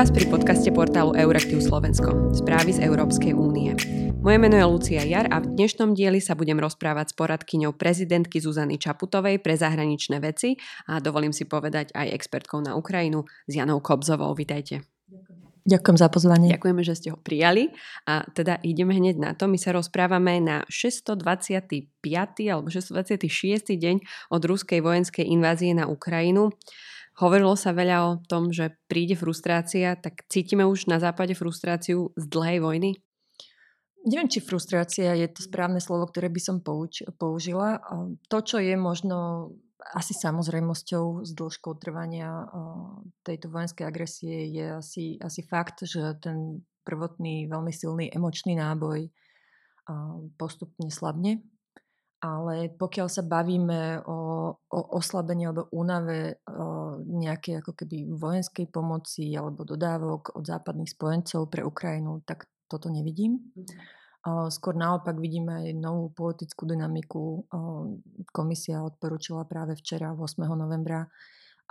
vás pri podcaste portálu Euraktiv Slovensko. Správy z Európskej únie. Moje meno je Lucia Jar a v dnešnom dieli sa budem rozprávať s poradkyňou prezidentky Zuzany Čaputovej pre zahraničné veci a dovolím si povedať aj expertkou na Ukrajinu s Janou Kobzovou. Vítajte. Ďakujem za pozvanie. Ďakujeme, že ste ho prijali. A teda ideme hneď na to. My sa rozprávame na 625. alebo 626. deň od ruskej vojenskej invázie na Ukrajinu. Hovorilo sa veľa o tom, že príde frustrácia, tak cítime už na západe frustráciu z dlhej vojny? Neviem, či frustrácia je to správne slovo, ktoré by som pouč- použila. To, čo je možno asi samozrejmosťou s dĺžkou trvania tejto vojenskej agresie, je asi, asi fakt, že ten prvotný, veľmi silný emočný náboj postupne slabne ale pokiaľ sa bavíme o, o oslabení alebo únave nejakej ako keby vojenskej pomoci alebo dodávok od západných spojencov pre Ukrajinu, tak toto nevidím. Mm. Skôr naopak vidíme aj novú politickú dynamiku. Komisia odporúčila práve včera, 8. novembra,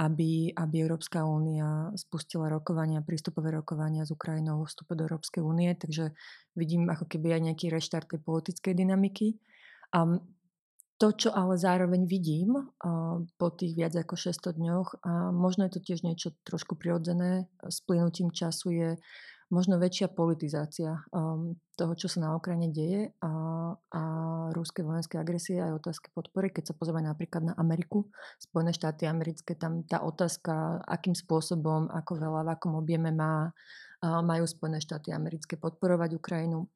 aby, aby Európska únia spustila rokovania, prístupové rokovania s Ukrajinou o vstupe do Európskej únie, takže vidím ako keby aj nejaký reštart tej politickej dynamiky. A to, čo ale zároveň vidím po tých viac ako 600 dňoch, a možno je to tiež niečo trošku prirodzené, s plynutím času je možno väčšia politizácia um, toho, čo sa na Ukrajine deje a, a rúskej vojenskej agresie aj otázky podpory. Keď sa pozrieme napríklad na Ameriku, Spojené štáty americké, tam tá otázka, akým spôsobom, ako veľa, v akom objeme má, majú Spojené štáty americké podporovať Ukrajinu,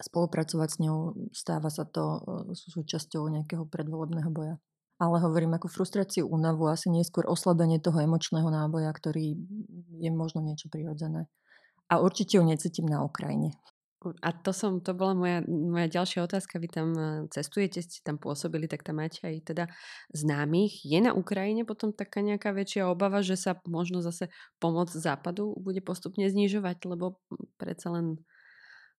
spolupracovať s ňou, stáva sa to e, súčasťou nejakého predvolebného boja. Ale hovorím ako frustráciu, únavu, asi neskôr oslabenie toho emočného náboja, ktorý je možno niečo prirodzené. A určite ju necítim na Ukrajine. A to som, to bola moja, moja ďalšia otázka. Vy tam e, cestujete, ste tam pôsobili, tak tam máte aj teda známych. Je na Ukrajine potom taká nejaká väčšia obava, že sa možno zase pomoc západu bude postupne znižovať, lebo predsa len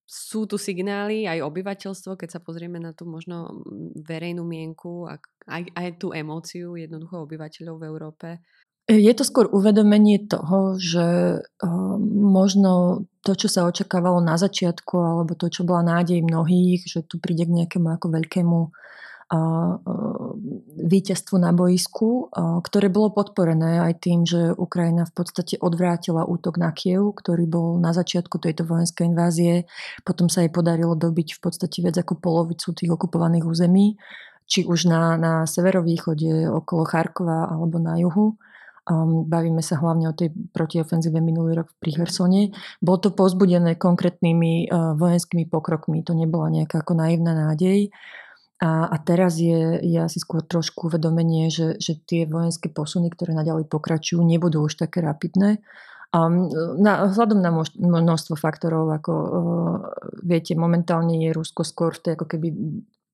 sú tu signály, aj obyvateľstvo, keď sa pozrieme na tú možno verejnú mienku, aj, aj tú emóciu jednoducho obyvateľov v Európe. Je to skôr uvedomenie toho, že uh, možno to, čo sa očakávalo na začiatku, alebo to, čo bola nádej mnohých, že tu príde k nejakému ako veľkému víťazstvu na boisku, ktoré bolo podporené aj tým, že Ukrajina v podstate odvrátila útok na Kiev, ktorý bol na začiatku tejto vojenskej invázie. Potom sa jej podarilo dobiť v podstate viac ako polovicu tých okupovaných území, či už na, na severovýchode okolo Charkova alebo na juhu. Um, bavíme sa hlavne o tej protiofenzíve minulý rok pri Hersone. Bolo to pozbudené konkrétnymi uh, vojenskými pokrokmi. To nebola nejaká ako naivná nádej. A, a teraz je, je asi skôr trošku uvedomenie, že, že tie vojenské posuny, ktoré naďalej pokračujú, nebudú už také rapidné. A na, vzhľadom na množstvo faktorov, ako uh, viete, momentálne je Rusko skôr v tej, ako keby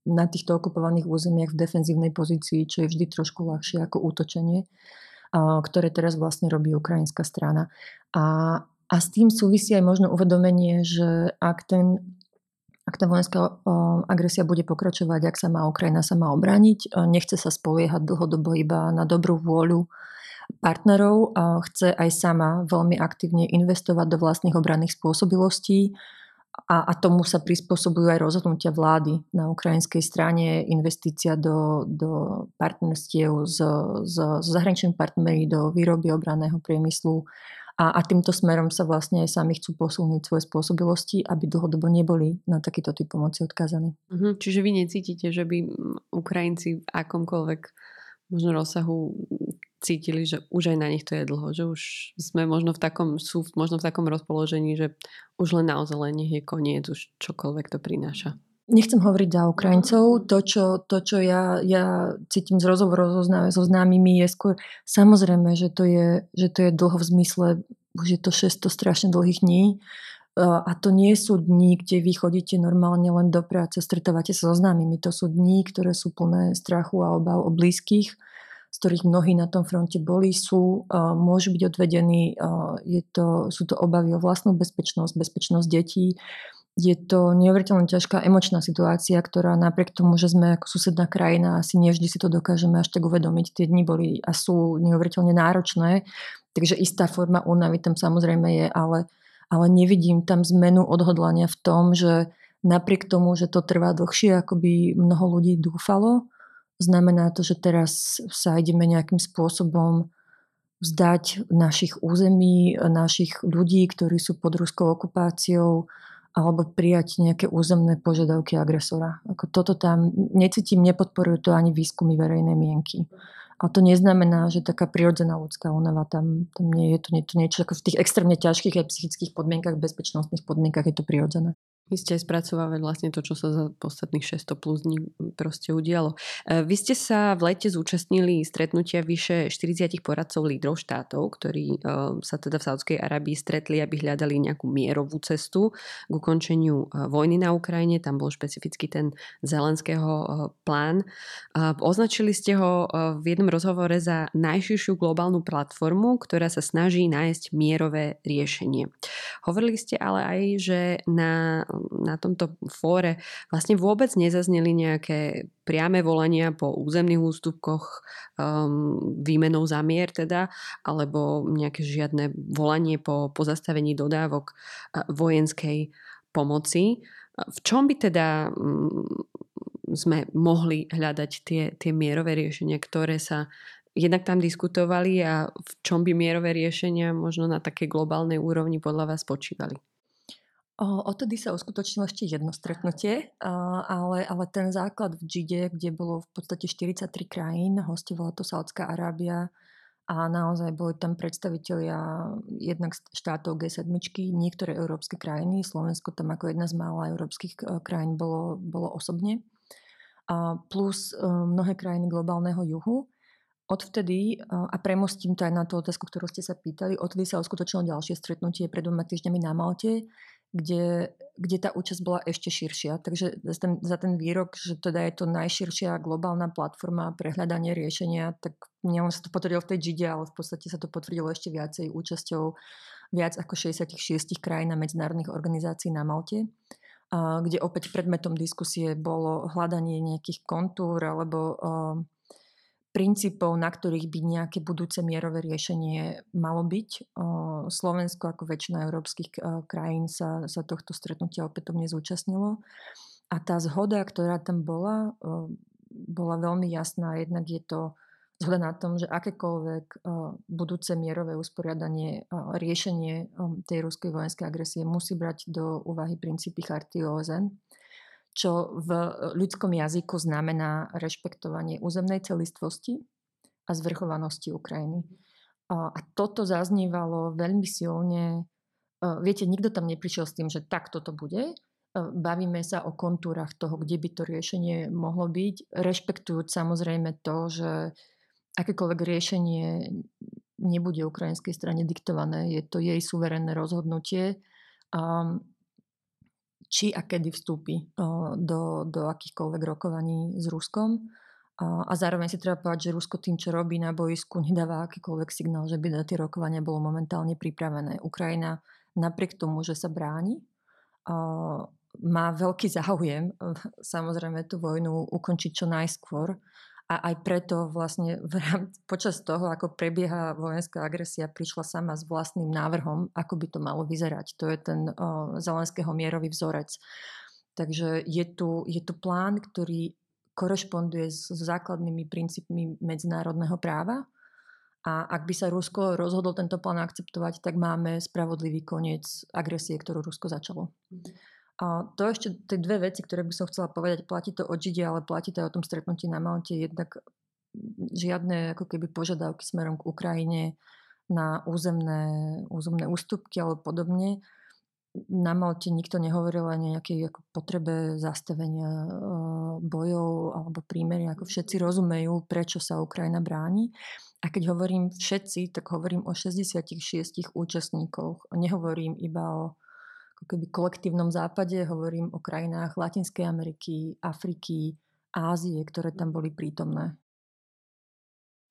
na týchto okupovaných územiach v defenzívnej pozícii, čo je vždy trošku ľahšie ako útočenie, uh, ktoré teraz vlastne robí ukrajinská strana. A, a s tým súvisí aj možno uvedomenie, že ak ten ak tá vojenská agresia bude pokračovať, ak sa má Ukrajina sa má obrániť, nechce sa spoliehať dlhodobo iba na dobrú vôľu partnerov, chce aj sama veľmi aktívne investovať do vlastných obranných spôsobilostí a, a tomu sa prispôsobujú aj rozhodnutia vlády. Na ukrajinskej strane, investícia do, do partnerstiev s, s, s zahraničnými partnermi do výroby obranného priemyslu, a, a týmto smerom sa vlastne aj sami chcú posunúť svoje spôsobilosti, aby dlhodobo neboli na takýto typ pomoci odkázaní. Uh-huh. Čiže vy necítite, že by Ukrajinci v akomkoľvek možno rozsahu cítili, že už aj na nich to je dlho, že už sme možno v takom, sú možno v takom rozpoložení, že už len naozaj len nech je koniec, už čokoľvek to prináša. Nechcem hovoriť za Ukrajincov. To, čo, to, čo ja, ja cítim z rozhovorov so, so známymi, je skôr samozrejme, že to je, že to je dlho v zmysle, už je to 600 strašne dlhých dní. A to nie sú dní, kde vy chodíte normálne len do práce, stretávate sa so známymi. To sú dní, ktoré sú plné strachu a obav o blízkych, z ktorých mnohí na tom fronte boli, sú, môžu byť odvedení. Je to, sú to obavy o vlastnú bezpečnosť, bezpečnosť detí je to neuveriteľne ťažká emočná situácia, ktorá napriek tomu, že sme ako susedná krajina, asi nevždy si to dokážeme až tak uvedomiť. Tie dni boli a sú neuveriteľne náročné. Takže istá forma únavy tam samozrejme je, ale, ale nevidím tam zmenu odhodlania v tom, že napriek tomu, že to trvá dlhšie, ako by mnoho ľudí dúfalo, znamená to, že teraz sa ideme nejakým spôsobom vzdať našich území, našich ľudí, ktorí sú pod ruskou okupáciou, alebo prijať nejaké územné požiadavky agresora. Ako toto tam necítim, nepodporujú to ani výskumy verejnej mienky. A to neznamená, že taká prirodzená ľudská únava tam, tam nie je to, nie, to niečo ako v tých extrémne ťažkých aj psychických podmienkach, bezpečnostných podmienkach je to prirodzené. Vy ste aj spracovávali vlastne to, čo sa za posledných 600 plus dní proste udialo. E, vy ste sa v lete zúčastnili stretnutia vyše 40 poradcov lídrov štátov, ktorí e, sa teda v Saudskej Arabii stretli, aby hľadali nejakú mierovú cestu k ukončeniu e, vojny na Ukrajine. Tam bol špecificky ten zelenského plán. Označili ste ho v jednom rozhovore za najširšiu globálnu platformu, ktorá sa snaží nájsť mierové riešenie. Hovorili ste ale aj, že na na tomto fóre vlastne vôbec nezazneli nejaké priame volania po územných ústupkoch um, výmenou za mier teda, alebo nejaké žiadne volanie po pozastavení dodávok uh, vojenskej pomoci. V čom by teda um, sme mohli hľadať tie, tie mierové riešenia, ktoré sa jednak tam diskutovali a v čom by mierové riešenia možno na takej globálnej úrovni podľa vás počívali? Odtedy sa uskutočnilo ešte jedno stretnutie, ale, ale ten základ v Džide, kde bolo v podstate 43 krajín, hostovala to Saudská Arábia a naozaj boli tam predstavitelia jednak štátov G7, niektoré európske krajiny, Slovensko tam ako jedna z mála európskych e, krajín bolo, bolo osobne, a plus e, mnohé krajiny globálneho juhu. Odvtedy, e, a premostím to aj na tú otázku, ktorú ste sa pýtali, odvtedy sa uskutočnilo ďalšie stretnutie pred dvoma týždňami na Malte, kde, kde tá účasť bola ešte širšia. Takže za ten, za ten výrok, že teda je to najširšia globálna platforma pre hľadanie riešenia, tak nielen sa to potvrdilo v tej GIDE, ale v podstate sa to potvrdilo ešte viacej účasťou viac ako 66 krajín a medzinárodných organizácií na Malte kde opäť predmetom diskusie bolo hľadanie nejakých kontúr alebo princípov, na ktorých by nejaké budúce mierové riešenie malo byť. Slovensko ako väčšina európskych krajín sa, sa tohto stretnutia opätovne zúčastnilo. A tá zhoda, ktorá tam bola, bola veľmi jasná. Jednak je to zhoda na tom, že akékoľvek budúce mierové usporiadanie, riešenie tej ruskej vojenskej agresie musí brať do úvahy princípy charty OSN čo v ľudskom jazyku znamená rešpektovanie územnej celistvosti a zvrchovanosti Ukrajiny. A toto zaznívalo veľmi silne. Viete, nikto tam neprišiel s tým, že takto to bude. Bavíme sa o kontúrach toho, kde by to riešenie mohlo byť, rešpektujúc samozrejme to, že akékoľvek riešenie nebude ukrajinskej strane diktované. Je to jej suverénne rozhodnutie či a kedy vstúpi do, do akýchkoľvek rokovaní s Ruskom. A zároveň si treba povedať, že Rusko tým, čo robí na boisku, nedáva akýkoľvek signál, že by na tie rokovania bolo momentálne pripravené. Ukrajina napriek tomu, že sa bráni, má veľký záujem samozrejme tú vojnu ukončiť čo najskôr a aj preto vlastne v rámci, počas toho, ako prebieha vojenská agresia, prišla sama s vlastným návrhom, ako by to malo vyzerať. To je ten uh, Zelenského mierový vzorec. Takže je tu, je tu plán, ktorý korešponduje s základnými princípmi medzinárodného práva. A ak by sa Rusko rozhodlo tento plán akceptovať, tak máme spravodlivý koniec agresie, ktorú Rusko začalo. Mm-hmm. A to ešte tie dve veci, ktoré by som chcela povedať, platí to o Žide, ale platí to aj o tom stretnutí na Malte. Jednak žiadne ako keby požiadavky smerom k Ukrajine na územné, územné ústupky alebo podobne. Na Malte nikto nehovoril ani nejakej ako potrebe zastavenia e, bojov alebo prímery. Ako všetci rozumejú, prečo sa Ukrajina bráni. A keď hovorím všetci, tak hovorím o 66 účastníkoch. Nehovorím iba o ako keby kolektívnom západe, hovorím o krajinách Latinskej Ameriky, Afriky, Ázie, ktoré tam boli prítomné.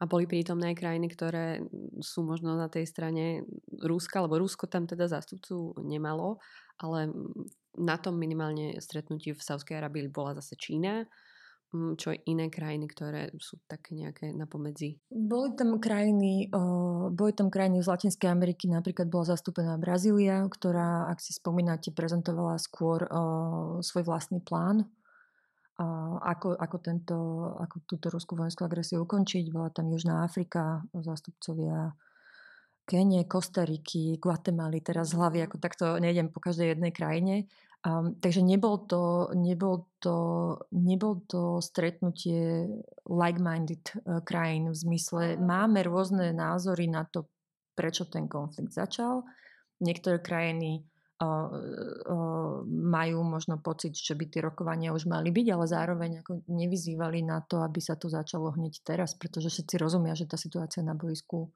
A boli prítomné aj krajiny, ktoré sú možno na tej strane Rúska, lebo Rusko tam teda zástupcu nemalo, ale na tom minimálne stretnutí v Sávskej Arabii bola zase Čína. Čo iné krajiny, ktoré sú také nejaké napomedzi? Boli tam krajiny, boli tam krajiny z Latinskej Ameriky, napríklad bola zastúpená Brazília, ktorá, ak si spomínate, prezentovala skôr svoj vlastný plán, ako, ako, tento, ako túto ruskú vojenskú agresiu ukončiť. Bola tam Južná Afrika, zástupcovia Kenie, Kostariky, Guatemaly, teraz z hlavy, ako takto nejdem po každej jednej krajine. Um, takže nebol to, nebol, to, nebol to stretnutie like-minded uh, krajín v zmysle, máme rôzne názory na to, prečo ten konflikt začal. Niektoré krajiny uh, uh, majú možno pocit, že by tie rokovania už mali byť, ale zároveň ako nevyzývali na to, aby sa to začalo hneď teraz, pretože všetci rozumia, že tá situácia na boisku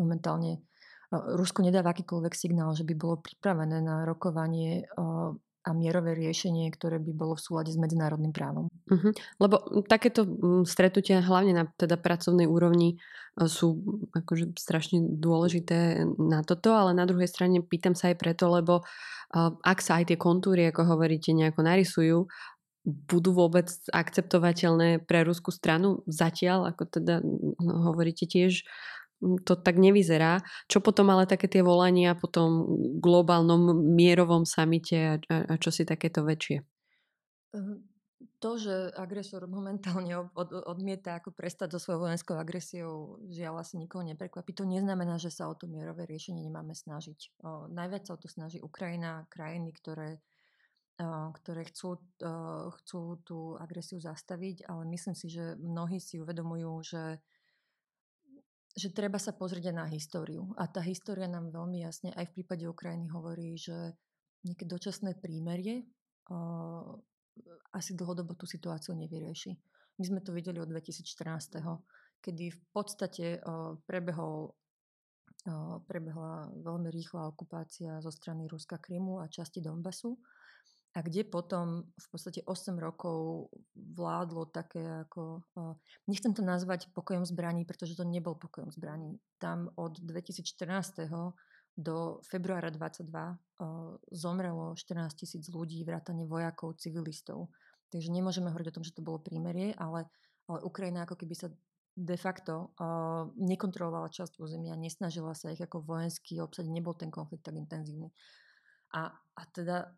momentálne Rusko nedáva akýkoľvek signál, že by bolo pripravené na rokovanie a mierové riešenie, ktoré by bolo v súlade s medzinárodným právom. Uh-huh. Lebo takéto stretnutia hlavne na teda pracovnej úrovni sú akože strašne dôležité na toto, ale na druhej strane pýtam sa aj preto, lebo ak sa aj tie kontúry, ako hovoríte, nejako narysujú, budú vôbec akceptovateľné pre ruskú stranu zatiaľ, ako teda hovoríte tiež, to tak nevyzerá. Čo potom ale také tie volania po tom globálnom mierovom samite a, a, a čo si takéto väčšie? Ehm, to, že agresor momentálne od, odmieta ako prestať so svojou vojenskou agresiou, žiaľ asi nikoho neprekvapí. To neznamená, že sa o to mierové riešenie nemáme snažiť. O, najviac sa o to snaží Ukrajina, krajiny, ktoré, ktoré chcú, chcú tú agresiu zastaviť, ale myslím si, že mnohí si uvedomujú, že že treba sa pozrieť na históriu. A tá história nám veľmi jasne aj v prípade Ukrajiny hovorí, že nejaké dočasné prímerie uh, asi dlhodobo tú situáciu nevyrieši. My sme to videli od 2014, kedy v podstate uh, prebehol, uh, prebehla veľmi rýchla okupácia zo strany Ruska Krymu a časti Donbasu a kde potom v podstate 8 rokov vládlo také ako, nechcem to nazvať pokojom zbraní, pretože to nebol pokojom zbraní. Tam od 2014. do februára 22 zomrelo 14 tisíc ľudí, vrátane vojakov, civilistov. Takže nemôžeme hovoriť o tom, že to bolo prímerie, ale, ale Ukrajina ako keby sa de facto uh, nekontrolovala časť územia, nesnažila sa ich ako vojenský obsadiť, nebol ten konflikt tak intenzívny. A, a teda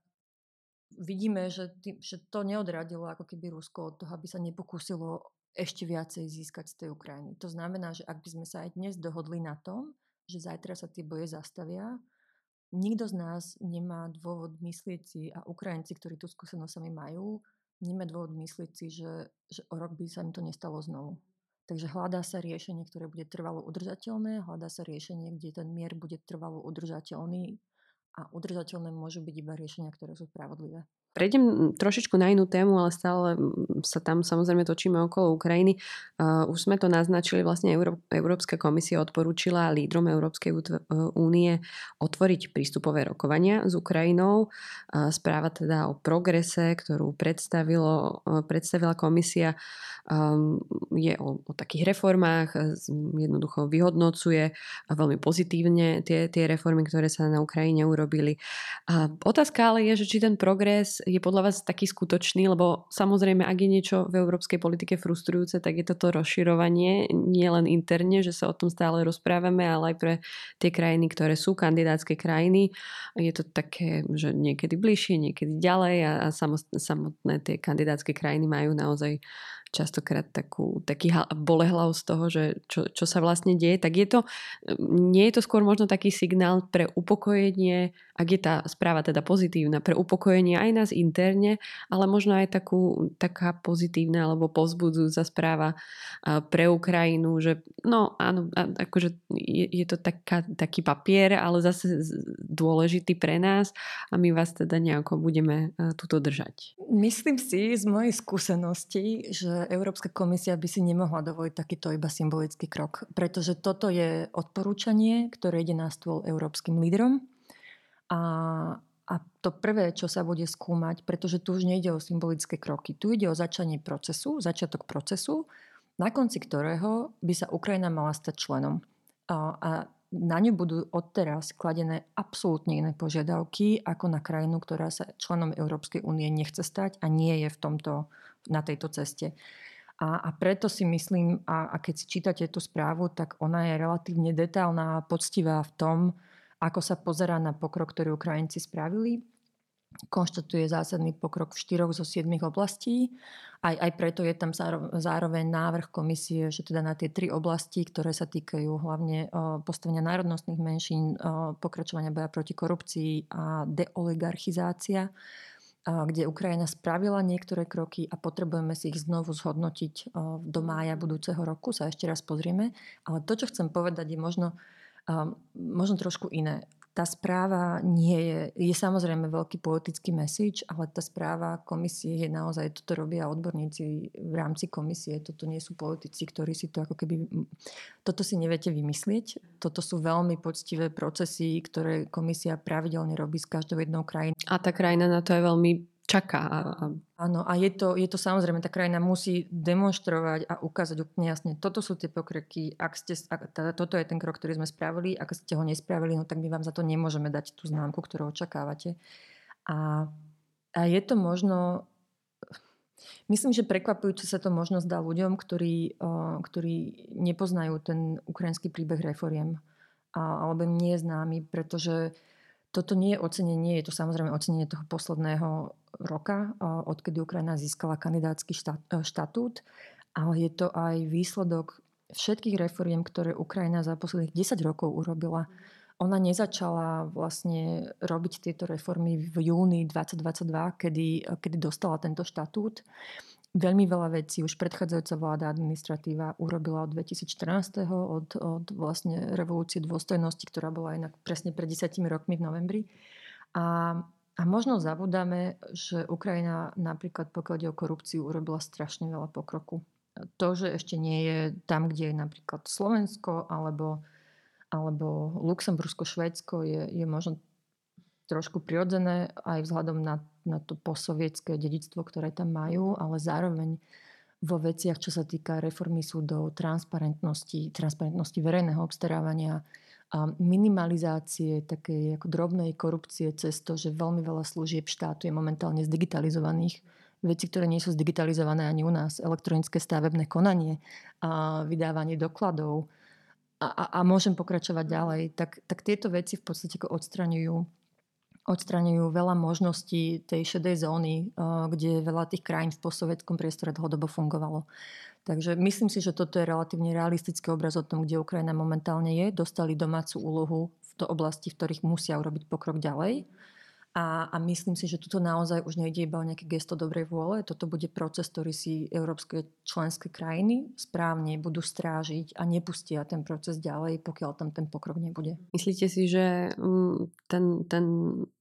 vidíme, že, tý, že to neodradilo ako keby Rusko od toho, aby sa nepokúsilo ešte viacej získať z tej Ukrajiny. To znamená, že ak by sme sa aj dnes dohodli na tom, že zajtra sa tie boje zastavia, nikto z nás nemá dôvod myslieť si, a Ukrajinci, ktorí tú skúsenosť sami majú, nemá dôvod myslieť si, že, že o rok by sa im to nestalo znovu. Takže hľadá sa riešenie, ktoré bude trvalo udržateľné, hľadá sa riešenie, kde ten mier bude trvalo udržateľný a udržateľné môžu byť iba riešenia, ktoré sú spravodlivé. Prejdem trošičku na inú tému, ale stále sa tam samozrejme točíme okolo Ukrajiny. Už sme to naznačili, vlastne Euró- Európska komisia odporúčila lídrom Európskej únie otvoriť prístupové rokovania s Ukrajinou. Správa teda o progrese, ktorú predstavilo, uh, predstavila komisia, je o, o takých reformách, jednoducho vyhodnocuje veľmi pozitívne tie, tie reformy, ktoré sa na Ukrajine urobili. Otázka ale je, že či ten progres je podľa vás taký skutočný, lebo samozrejme, ak je niečo v európskej politike frustrujúce, tak je toto rozširovanie nie len interne, že sa o tom stále rozprávame, ale aj pre tie krajiny, ktoré sú kandidátske krajiny. Je to také, že niekedy bližšie, niekedy ďalej a, a samotné tie kandidátske krajiny majú naozaj častokrát takú, taký bolehlav z toho, že čo, čo sa vlastne deje, tak je to, nie je to skôr možno taký signál pre upokojenie, ak je tá správa teda pozitívna, pre upokojenie aj nás interne, ale možno aj takú, taká pozitívna alebo pozbudzujúca správa pre Ukrajinu, že no áno, akože je, je to taká, taký papier, ale zase dôležitý pre nás a my vás teda nejako budeme tuto držať. Myslím si z mojej skúsenosti, že Európska komisia by si nemohla dovoliť takýto iba symbolický krok, pretože toto je odporúčanie, ktoré ide na stôl európskym lídrom a, a to prvé, čo sa bude skúmať, pretože tu už nejde o symbolické kroky, tu ide o začanie procesu, začiatok procesu, na konci ktorého by sa Ukrajina mala stať členom. A, a na ňu budú odteraz kladené absolútne iné požiadavky ako na krajinu, ktorá sa členom Európskej únie nechce stať a nie je v tomto, na tejto ceste. A, a preto si myslím, a, a keď si čítate tú správu, tak ona je relatívne detálna a poctivá v tom, ako sa pozerá na pokrok, ktorý Ukrajinci spravili. Konštatuje zásadný pokrok v štyroch zo siedmých oblastí. Aj, aj preto je tam zároveň návrh komisie, že teda na tie tri oblasti, ktoré sa týkajú hlavne postavenia národnostných menšín, pokračovania boja proti korupcii a deoligarchizácia, kde Ukrajina spravila niektoré kroky a potrebujeme si ich znovu zhodnotiť do mája budúceho roku, sa ešte raz pozrieme. Ale to, čo chcem povedať, je možno, možno trošku iné tá správa nie je, je samozrejme veľký politický message, ale tá správa komisie je naozaj, toto robia odborníci v rámci komisie, toto nie sú politici, ktorí si to ako keby, toto si neviete vymyslieť. Toto sú veľmi poctivé procesy, ktoré komisia pravidelne robí s každou jednou krajinou. A tá krajina na to je veľmi čaká. Áno, a je to, je to samozrejme, tá krajina musí demonstrovať a ukázať úplne jasne, toto sú tie pokroky, ak ste, ak, teda, toto je ten krok, ktorý sme spravili, ak ste ho nespravili, no tak my vám za to nemôžeme dať tú známku, ktorú očakávate. A, a je to možno, myslím, že prekvapujúce sa to možno zdá ľuďom, ktorí, ktorí nepoznajú ten ukrajinský príbeh reforiem, alebo nie je známy, pretože toto nie je ocenenie, je to samozrejme ocenenie toho posledného roka, odkedy Ukrajina získala kandidátsky e, štatút, ale je to aj výsledok všetkých reforiem, ktoré Ukrajina za posledných 10 rokov urobila. Ona nezačala vlastne robiť tieto reformy v júni 2022, kedy, kedy dostala tento štatút. Veľmi veľa vecí už predchádzajúca vláda administratíva urobila od 2014. od, od vlastne revolúcie dôstojnosti, ktorá bola inak presne pred desiatimi rokmi v novembri. A, a možno zabudáme, že Ukrajina napríklad pokiaľ ide o korupciu urobila strašne veľa pokroku. To, že ešte nie je tam, kde je napríklad Slovensko alebo, alebo Luxembursko, Švédsko, je, je možno trošku prirodzené aj vzhľadom na, na to posovietské dedictvo, ktoré tam majú, ale zároveň vo veciach, čo sa týka reformy súdov, transparentnosti, transparentnosti verejného obstarávania, a minimalizácie takej ako drobnej korupcie cez to, že veľmi veľa služieb štátu je momentálne zdigitalizovaných. Veci, ktoré nie sú zdigitalizované ani u nás. Elektronické stavebné konanie, a vydávanie dokladov a, a, a môžem pokračovať ďalej. Tak, tak tieto veci v podstate odstraňujú odstraňujú veľa možností tej šedej zóny, eh, kde veľa tých krajín v posovetskom priestore dlhodobo fungovalo. Takže myslím si, že toto je relatívne realistický obraz o tom, kde Ukrajina momentálne je. Dostali domácu úlohu v to oblasti, v ktorých musia urobiť pokrok ďalej. A, a myslím si, že toto naozaj už nejde iba o nejaké gesto dobrej vôle. Toto bude proces, ktorý si európske členské krajiny správne budú strážiť a nepustia ten proces ďalej, pokiaľ tam ten pokrok nebude. Myslíte si, že mm, ten, ten,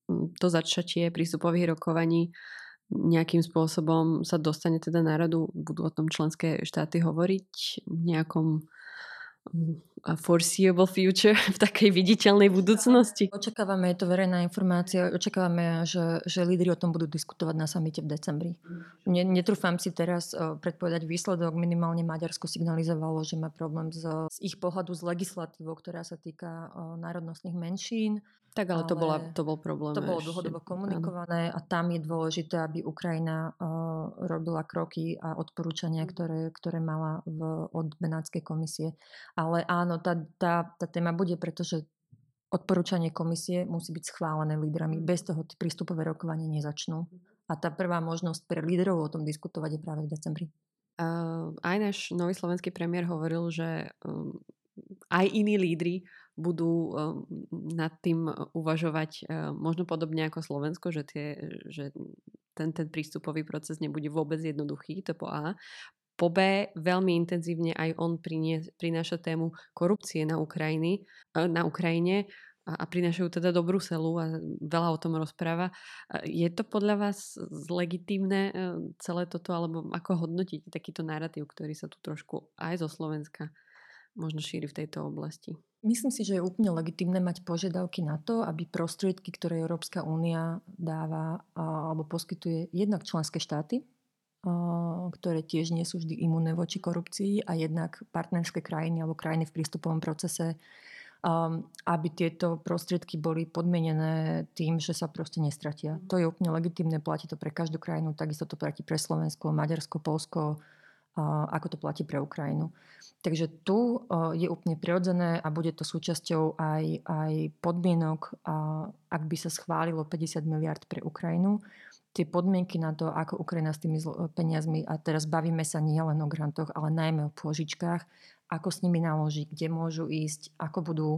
mm, to začatie prístupových rokovaní nejakým spôsobom sa dostane teda národu, budú o tom členské štáty hovoriť v nejakom foreseeable future v takej viditeľnej budúcnosti? Očakávame, je to verejná informácia, očakávame, že, že lídry o tom budú diskutovať na samite v decembri. Ne, netrúfam si teraz predpovedať výsledok. Minimálne Maďarsko signalizovalo, že má problém z, z ich pohľadu s legislatívou, ktorá sa týka národnostných menšín. Tak ale, ale to, bola, to bol problém. To bolo dlhodobo komunikované a tam je dôležité, aby Ukrajina uh, robila kroky a odporúčania, ktoré, ktoré mala v, od Benátskej komisie. Ale áno, tá, tá, tá téma bude, pretože odporúčanie komisie musí byť schválené lídrami. Bez toho prístupové rokovanie nezačnú. A tá prvá možnosť pre líderov o tom diskutovať je práve v decembri. Uh, aj náš nový slovenský premiér hovoril, že um, aj iní lídry budú um, nad tým uvažovať uh, možno podobne ako Slovensko, že, tie, že ten, ten prístupový proces nebude vôbec jednoduchý, to po A. Po B veľmi intenzívne aj on prinie, prináša tému korupcie na, Ukrajiny, uh, na Ukrajine a, a prinášajú teda do Bruselu a veľa o tom rozpráva. Je to podľa vás legitímne celé toto, alebo ako hodnotíte takýto narratív, ktorý sa tu trošku aj zo Slovenska možno šíri v tejto oblasti? Myslím si, že je úplne legitimné mať požiadavky na to, aby prostriedky, ktoré Európska únia dáva alebo poskytuje jednak členské štáty, ktoré tiež nie sú vždy imunné voči korupcii a jednak partnerské krajiny alebo krajiny v prístupovom procese um, aby tieto prostriedky boli podmienené tým, že sa proste nestratia. To je úplne legitimné, platí to pre každú krajinu, takisto to platí pre Slovensko, Maďarsko, Polsko, ako to platí pre Ukrajinu. Takže tu je úplne prirodzené a bude to súčasťou aj, aj podmienok, ak by sa schválilo 50 miliard pre Ukrajinu. Tie podmienky na to, ako Ukrajina s tými peniazmi, a teraz bavíme sa nie len o grantoch, ale najmä o pôžičkách, ako s nimi naloží, kde môžu ísť, ako budú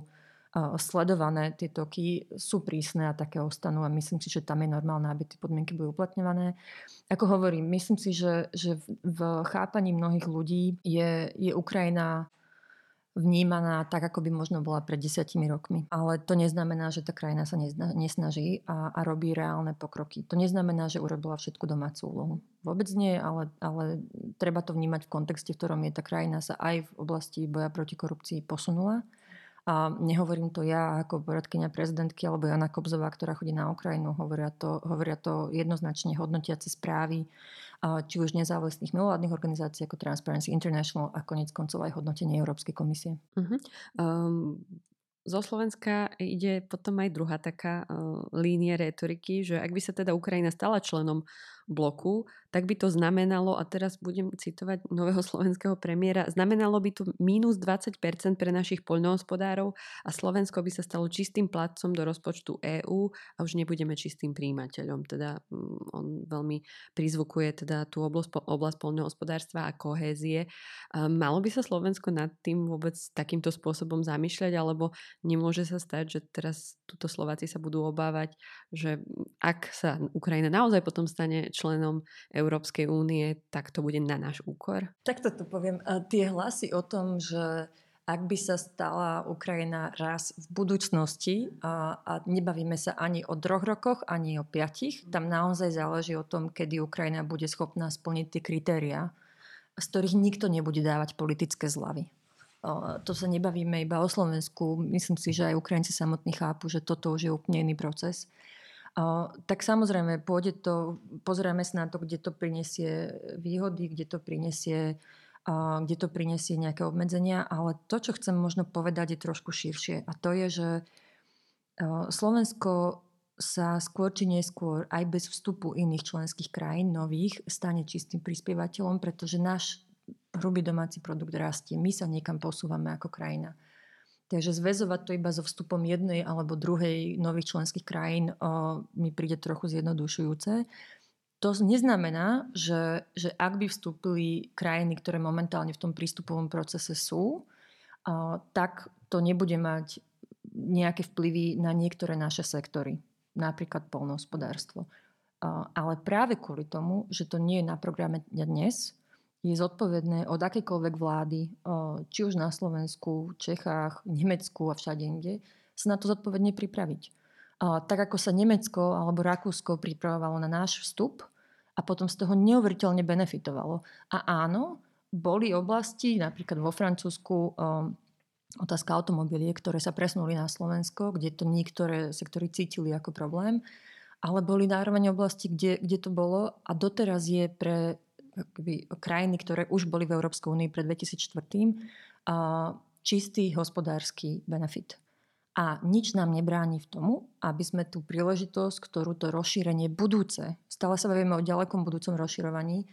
sledované tie toky sú prísne a také ostanú a myslím si, že tam je normálne, aby tie podmienky boli uplatňované. Ako hovorím, myslím si, že, že v chápaní mnohých ľudí je, je Ukrajina vnímaná tak, ako by možno bola pred desiatimi rokmi. Ale to neznamená, že tá krajina sa nesnaží a, a robí reálne pokroky. To neznamená, že urobila všetku domácu úlohu. Vôbec nie, ale, ale treba to vnímať v kontexte, v ktorom je tá krajina sa aj v oblasti boja proti korupcii posunula a nehovorím to ja ako poradkynia prezidentky alebo Jana Kobzová, ktorá chodí na Ukrajinu. Hovoria to, hovoria to jednoznačne hodnotiace správy, či už nezávislých mimovládnych organizácií ako Transparency International a konec koncov aj hodnotenie Európskej komisie. Uh-huh. Um, zo Slovenska ide potom aj druhá taká uh, línia retoriky, že ak by sa teda Ukrajina stala členom bloku, tak by to znamenalo, a teraz budem citovať nového slovenského premiéra, znamenalo by to mínus 20% pre našich poľnohospodárov a Slovensko by sa stalo čistým platcom do rozpočtu EÚ a už nebudeme čistým príjimateľom. Teda mm, on veľmi prizvukuje teda tú oblasť, oblasť poľnohospodárstva a kohézie. Malo by sa Slovensko nad tým vôbec takýmto spôsobom zamýšľať, alebo nemôže sa stať, že teraz túto Slováci sa budú obávať, že ak sa Ukrajina naozaj potom stane členom Európskej únie, tak to bude na náš úkor? Tak to poviem. A tie hlasy o tom, že ak by sa stala Ukrajina raz v budúcnosti a, a nebavíme sa ani o troch rokoch, ani o piatich, tam naozaj záleží o tom, kedy Ukrajina bude schopná splniť tie kritériá, z ktorých nikto nebude dávať politické zlavy. O, to sa nebavíme iba o Slovensku. Myslím si, že aj Ukrajinci samotní chápu, že toto už je úplne iný proces tak samozrejme, pôjde to, pozrieme sa na to, kde to prinesie výhody, kde to prinesie kde to prinesie nejaké obmedzenia, ale to, čo chcem možno povedať, je trošku širšie. A to je, že Slovensko sa skôr či neskôr aj bez vstupu iných členských krajín, nových, stane čistým prispievateľom, pretože náš hrubý domáci produkt rastie. My sa niekam posúvame ako krajina. Takže zväzovať to iba so vstupom jednej alebo druhej nových členských krajín o, mi príde trochu zjednodušujúce. To neznamená, že, že ak by vstúpili krajiny, ktoré momentálne v tom prístupovom procese sú, o, tak to nebude mať nejaké vplyvy na niektoré naše sektory, napríklad polnohospodárstvo. Ale práve kvôli tomu, že to nie je na programe dnes, je zodpovedné od akékoľvek vlády, či už na Slovensku, Čechách, Nemecku a všade inde, sa na to zodpovedne pripraviť. Tak ako sa Nemecko alebo Rakúsko pripravovalo na náš vstup a potom z toho neuveriteľne benefitovalo. A áno, boli oblasti, napríklad vo Francúzsku, otázka automobilie, ktoré sa presunuli na Slovensko, kde to niektoré sektory cítili ako problém, ale boli zároveň oblasti, kde, kde to bolo a doteraz je pre krajiny, ktoré už boli v Európskej únii pred 2004, a čistý hospodársky benefit. A nič nám nebráni v tomu, aby sme tú príležitosť, ktorú to rozšírenie budúce, stále sa bavíme o ďalekom budúcom rozširovaní,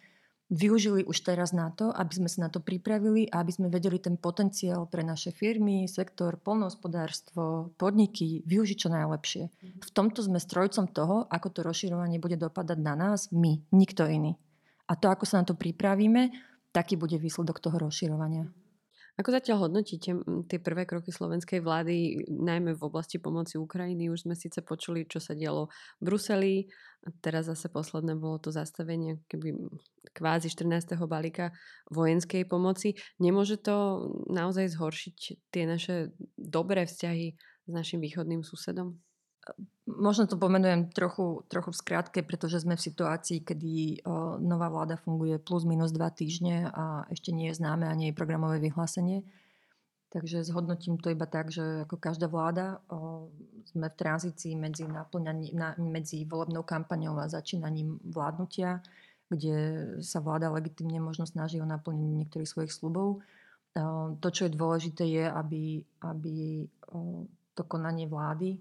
využili už teraz na to, aby sme sa na to pripravili a aby sme vedeli ten potenciál pre naše firmy, sektor, polnohospodárstvo, podniky využiť čo najlepšie. V tomto sme strojcom toho, ako to rozširovanie bude dopadať na nás, my, nikto iný. A to, ako sa na to pripravíme, taký bude výsledok toho rozširovania. Ako zatiaľ hodnotíte tie prvé kroky slovenskej vlády, najmä v oblasti pomoci Ukrajiny? Už sme síce počuli, čo sa dialo v Bruseli, a teraz zase posledné bolo to zastavenie keby kvázi 14. balíka vojenskej pomoci. Nemôže to naozaj zhoršiť tie naše dobré vzťahy s našim východným susedom? Možno to pomenujem trochu, trochu v skratke, pretože sme v situácii, kedy nová vláda funguje plus minus dva týždne a ešte nie je známe ani jej programové vyhlásenie. Takže zhodnotím to iba tak, že ako každá vláda sme v tranzícii medzi, na, medzi volebnou kampaňou a začínaním vládnutia, kde sa vláda legitimne možno snaží o naplnenie niektorých svojich slubov. To, čo je dôležité, je, aby, aby to konanie vlády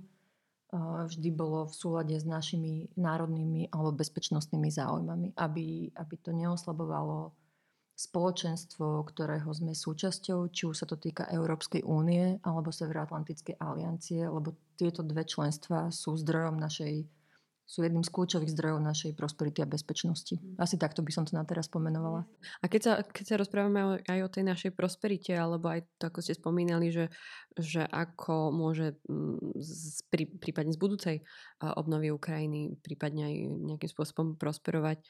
vždy bolo v súlade s našimi národnými alebo bezpečnostnými záujmami, aby, aby to neoslabovalo spoločenstvo, ktorého sme súčasťou, či už sa to týka Európskej únie alebo Severoatlantickej aliancie, lebo tieto dve členstva sú zdrojom našej sú jedným z kľúčových zdrojov našej prosperity a bezpečnosti. Mhm. Asi takto by som to na teraz pomenovala. A keď sa, keď sa rozprávame aj o tej našej prosperite, alebo aj to, ako ste spomínali, že, že ako môže mm, z, prí, prípadne z budúcej obnovy Ukrajiny, prípadne aj nejakým spôsobom prosperovať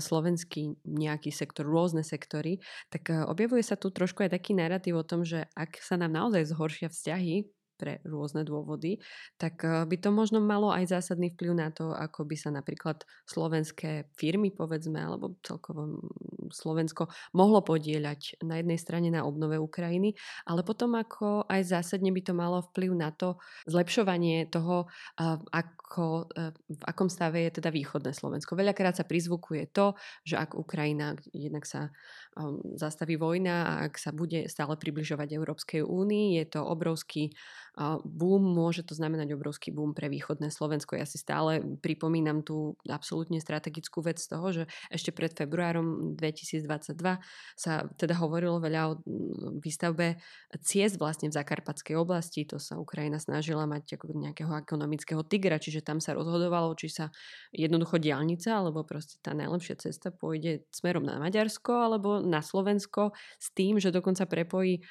slovenský nejaký sektor, rôzne sektory, tak objavuje sa tu trošku aj taký narratív o tom, že ak sa nám naozaj zhoršia vzťahy pre rôzne dôvody, tak eh, by to možno malo aj zásadný vplyv na to, ako by sa napríklad slovenské firmy, povedzme, alebo celkovo mm, Slovensko mohlo podieľať na jednej strane na obnove Ukrajiny, ale potom ako aj zásadne by to malo vplyv na to zlepšovanie toho, eh, ako, eh, v akom stave je teda východné Slovensko. Veľakrát sa prizvukuje to, že ak Ukrajina jednak sa um, zastaví vojna a ak sa bude stále približovať Európskej únii, je to obrovský boom, môže to znamenať obrovský boom pre východné Slovensko. Ja si stále pripomínam tú absolútne strategickú vec z toho, že ešte pred februárom 2022 sa teda hovorilo veľa o výstavbe ciest vlastne v Zakarpatskej oblasti. To sa Ukrajina snažila mať ako nejakého ekonomického tigra, čiže tam sa rozhodovalo, či sa jednoducho diálnica alebo proste tá najlepšia cesta pôjde smerom na Maďarsko alebo na Slovensko s tým, že dokonca prepojí e,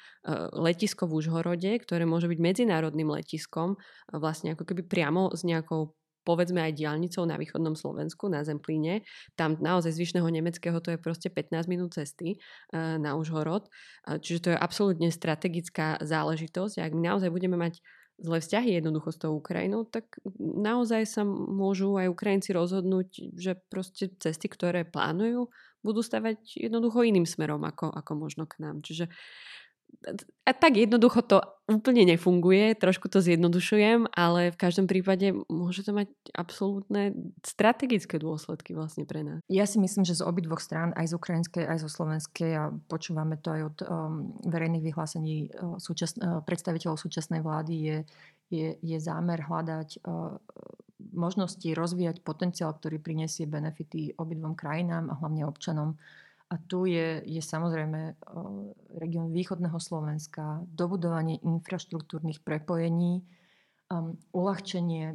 letisko v Užhorode, ktoré môže byť medzi medzinárodným letiskom, vlastne ako keby priamo s nejakou povedzme aj diálnicou na východnom Slovensku, na Zemplíne. Tam naozaj z Vyšného Nemeckého to je proste 15 minút cesty na Užhorod. Čiže to je absolútne strategická záležitosť. Ak my naozaj budeme mať zlé vzťahy jednoducho s tou Ukrajinou, tak naozaj sa môžu aj Ukrajinci rozhodnúť, že proste cesty, ktoré plánujú, budú stavať jednoducho iným smerom ako, ako možno k nám. Čiže a tak jednoducho to úplne nefunguje, trošku to zjednodušujem, ale v každom prípade môže to mať absolútne strategické dôsledky vlastne pre nás. Ja si myslím, že z obidvoch strán, aj z ukrajinskej, aj zo slovenskej, a počúvame to aj od um, verejných vyhlásení uh, súčas, uh, predstaviteľov súčasnej vlády, je, je, je zámer hľadať uh, možnosti rozvíjať potenciál, ktorý prinesie benefity obidvom krajinám a hlavne občanom. A tu je, je samozrejme región východného Slovenska, dobudovanie infraštruktúrnych prepojení, um, uľahčenie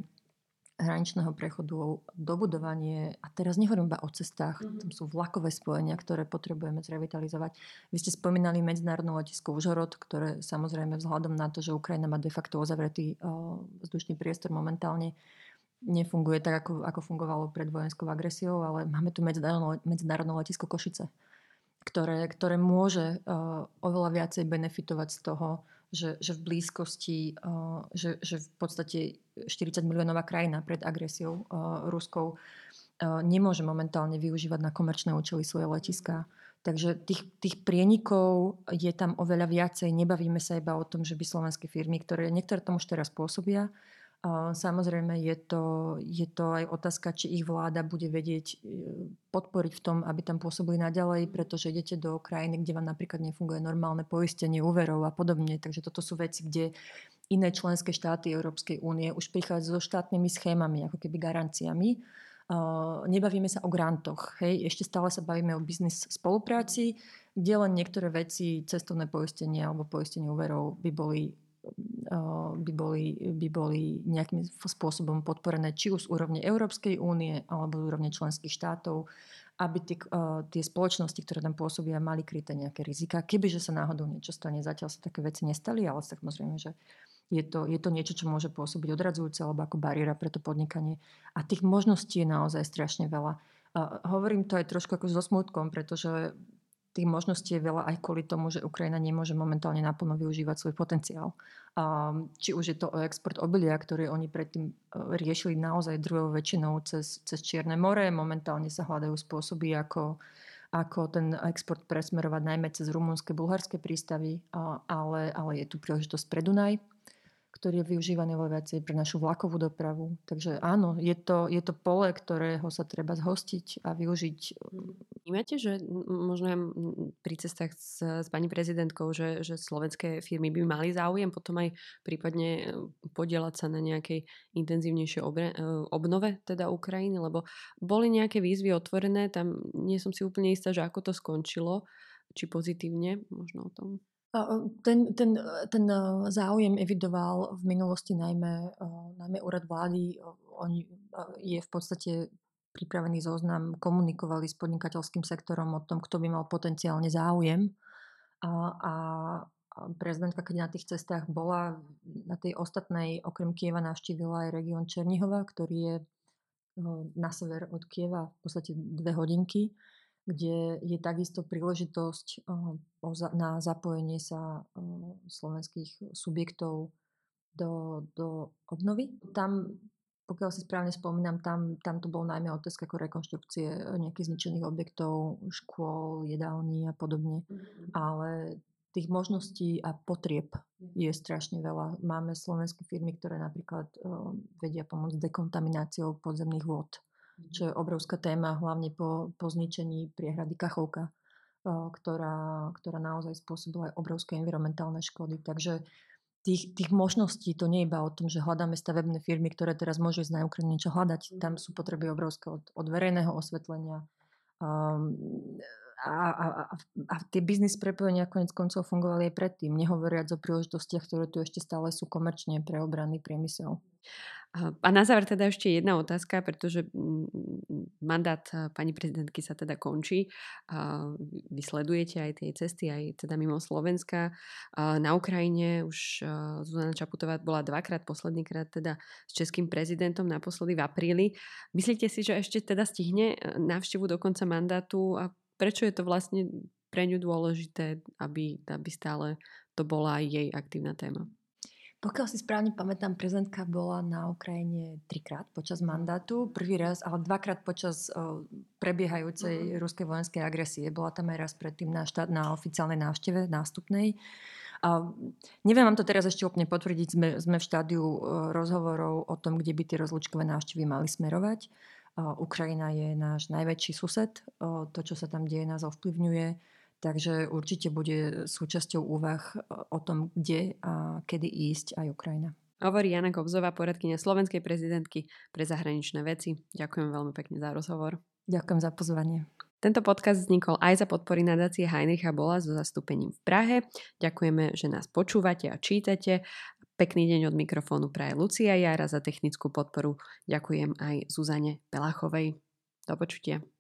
hraničného prechodu, dobudovanie, a teraz nehovorím iba o cestách, mm-hmm. tam sú vlakové spojenia, ktoré potrebujeme zrevitalizovať. Vy ste spomínali medzinárodné letisko Užhorod, ktoré samozrejme vzhľadom na to, že Ukrajina má de facto uzavretý uh, vzdušný priestor momentálne, nefunguje tak, ako, ako fungovalo pred vojenskou agresiou, ale máme tu medzinárodné, letisko Košice, ktoré, ktoré môže uh, oveľa viacej benefitovať z toho, že, že v blízkosti, uh, že, že v podstate 40 miliónová krajina pred agresiou uh, ruskou uh, nemôže momentálne využívať na komerčné účely svoje letiská. Takže tých, tých prienikov je tam oveľa viacej. Nebavíme sa iba o tom, že by slovenské firmy, ktoré niektoré tomu už teraz pôsobia, Samozrejme je to, je to aj otázka, či ich vláda bude vedieť e, podporiť v tom, aby tam pôsobili naďalej, pretože idete do krajiny, kde vám napríklad nefunguje normálne poistenie úverov a podobne. Takže toto sú veci, kde iné členské štáty Európskej únie už prichádzajú so štátnymi schémami, ako keby garanciami. nebavíme sa o grantoch. Hej? Ešte stále sa bavíme o biznis spolupráci, kde len niektoré veci, cestovné poistenie alebo poistenie úverov by boli by boli, by boli nejakým spôsobom podporené či už z úrovne Európskej únie alebo z úrovne členských štátov, aby tie, tie spoločnosti, ktoré tam pôsobia, mali kryté nejaké rizika. Kebyže sa náhodou niečo stane, zatiaľ sa také veci nestali, ale samozrejme, že je to, je to niečo, čo môže pôsobiť odradzujúce alebo ako bariéra pre to podnikanie. A tých možností je naozaj strašne veľa. Uh, hovorím to aj trošku ako so smutkom, pretože tých možností je veľa aj kvôli tomu, že Ukrajina nemôže momentálne naplno využívať svoj potenciál. Či už je to o export obilia, ktorý oni predtým e, riešili naozaj druhou väčšinou cez, cez Čierne more. Momentálne sa hľadajú spôsoby, ako, ako ten export presmerovať najmä cez rumunské, bulharské prístavy, ale, ale je tu príležitosť pre Dunaj ktorý je využívaný oveľa viacej pre našu vlakovú dopravu. Takže áno, je to, je to pole, ktorého sa treba zhostiť a využiť. Vnímate, že možno pri cestách s, s pani prezidentkou, že, že slovenské firmy by mali záujem potom aj prípadne e, podielať sa na nejakej intenzívnejšej obre, e, obnove teda Ukrajiny, lebo boli nejaké výzvy otvorené, tam nie som si úplne istá, že ako to skončilo, či pozitívne, možno o tom. Ten, ten, ten záujem evidoval v minulosti najmä, najmä úrad vlády. Oni je v podstate pripravený zoznam, komunikovali s podnikateľským sektorom o tom, kto by mal potenciálne záujem. A, a prezidentka, keď na tých cestách bola, na tej ostatnej, okrem Kieva navštívila aj región Černihova, ktorý je na sever od Kieva v podstate dve hodinky kde je takisto príležitosť eh, na zapojenie sa eh, slovenských subjektov do, do obnovy. Tam, pokiaľ si správne spomínam, tam, tam to bolo najmä otázka ako rekonštrukcie eh, nejakých zničených objektov, škôl, jedální a podobne. Mm-hmm. Ale tých možností a potrieb je strašne veľa. Máme slovenské firmy, ktoré napríklad vedia pomôcť dekontamináciou podzemných vôd čo je obrovská téma, hlavne po, po zničení priehrady Kachovka, ktorá, ktorá naozaj spôsobila aj obrovské environmentálne škody. Takže tých, tých možností to nie je iba o tom, že hľadáme stavebné firmy, ktoré teraz môžu ísť na Ukrajinu niečo hľadať. Tam sú potreby obrovské od, od verejného osvetlenia, um, a, a, a, a tie biznis prepojenia konec koncov fungovali aj predtým, nehovoriac o príležitostiach, ktoré tu ešte stále sú komerčne pre obranný priemysel. A na záver teda ešte jedna otázka, pretože mm, mandát pani prezidentky sa teda končí. Vy sledujete aj tie cesty, aj teda mimo Slovenska. Na Ukrajine už Zuzana Čaputová bola dvakrát, posledný krát teda s českým prezidentom, naposledy v apríli. Myslíte si, že ešte teda stihne e, návštevu do konca mandátu a prečo je to vlastne pre ňu dôležité, aby, aby stále to bola jej aktívna téma? Pokiaľ si správne pamätám, prezidentka bola na Ukrajine trikrát počas mandátu. Prvý raz, ale dvakrát počas prebiehajúcej uh-huh. ruskej vojenskej agresie. Bola tam aj raz predtým na, štát, na oficiálnej návšteve nástupnej. A neviem vám to teraz ešte úplne potvrdiť. Sme, sme v štádiu rozhovorov o tom, kde by tie rozlučkové návštevy mali smerovať. Ukrajina je náš najväčší sused. To, čo sa tam deje, nás ovplyvňuje Takže určite bude súčasťou úvah e, o tom, kde a kedy ísť aj Ukrajina. Hovorí Jana Kobzová, poradkynia slovenskej prezidentky pre zahraničné veci. Ďakujem veľmi pekne za rozhovor. Ďakujem za pozvanie. Tento podcast vznikol aj za podpory nadácie Heinricha Bola so zastúpením v Prahe. Ďakujeme, že nás počúvate a čítate. Pekný deň od mikrofónu praje Lucia Jara za technickú podporu. Ďakujem aj Zuzane Pelachovej. Do počutia.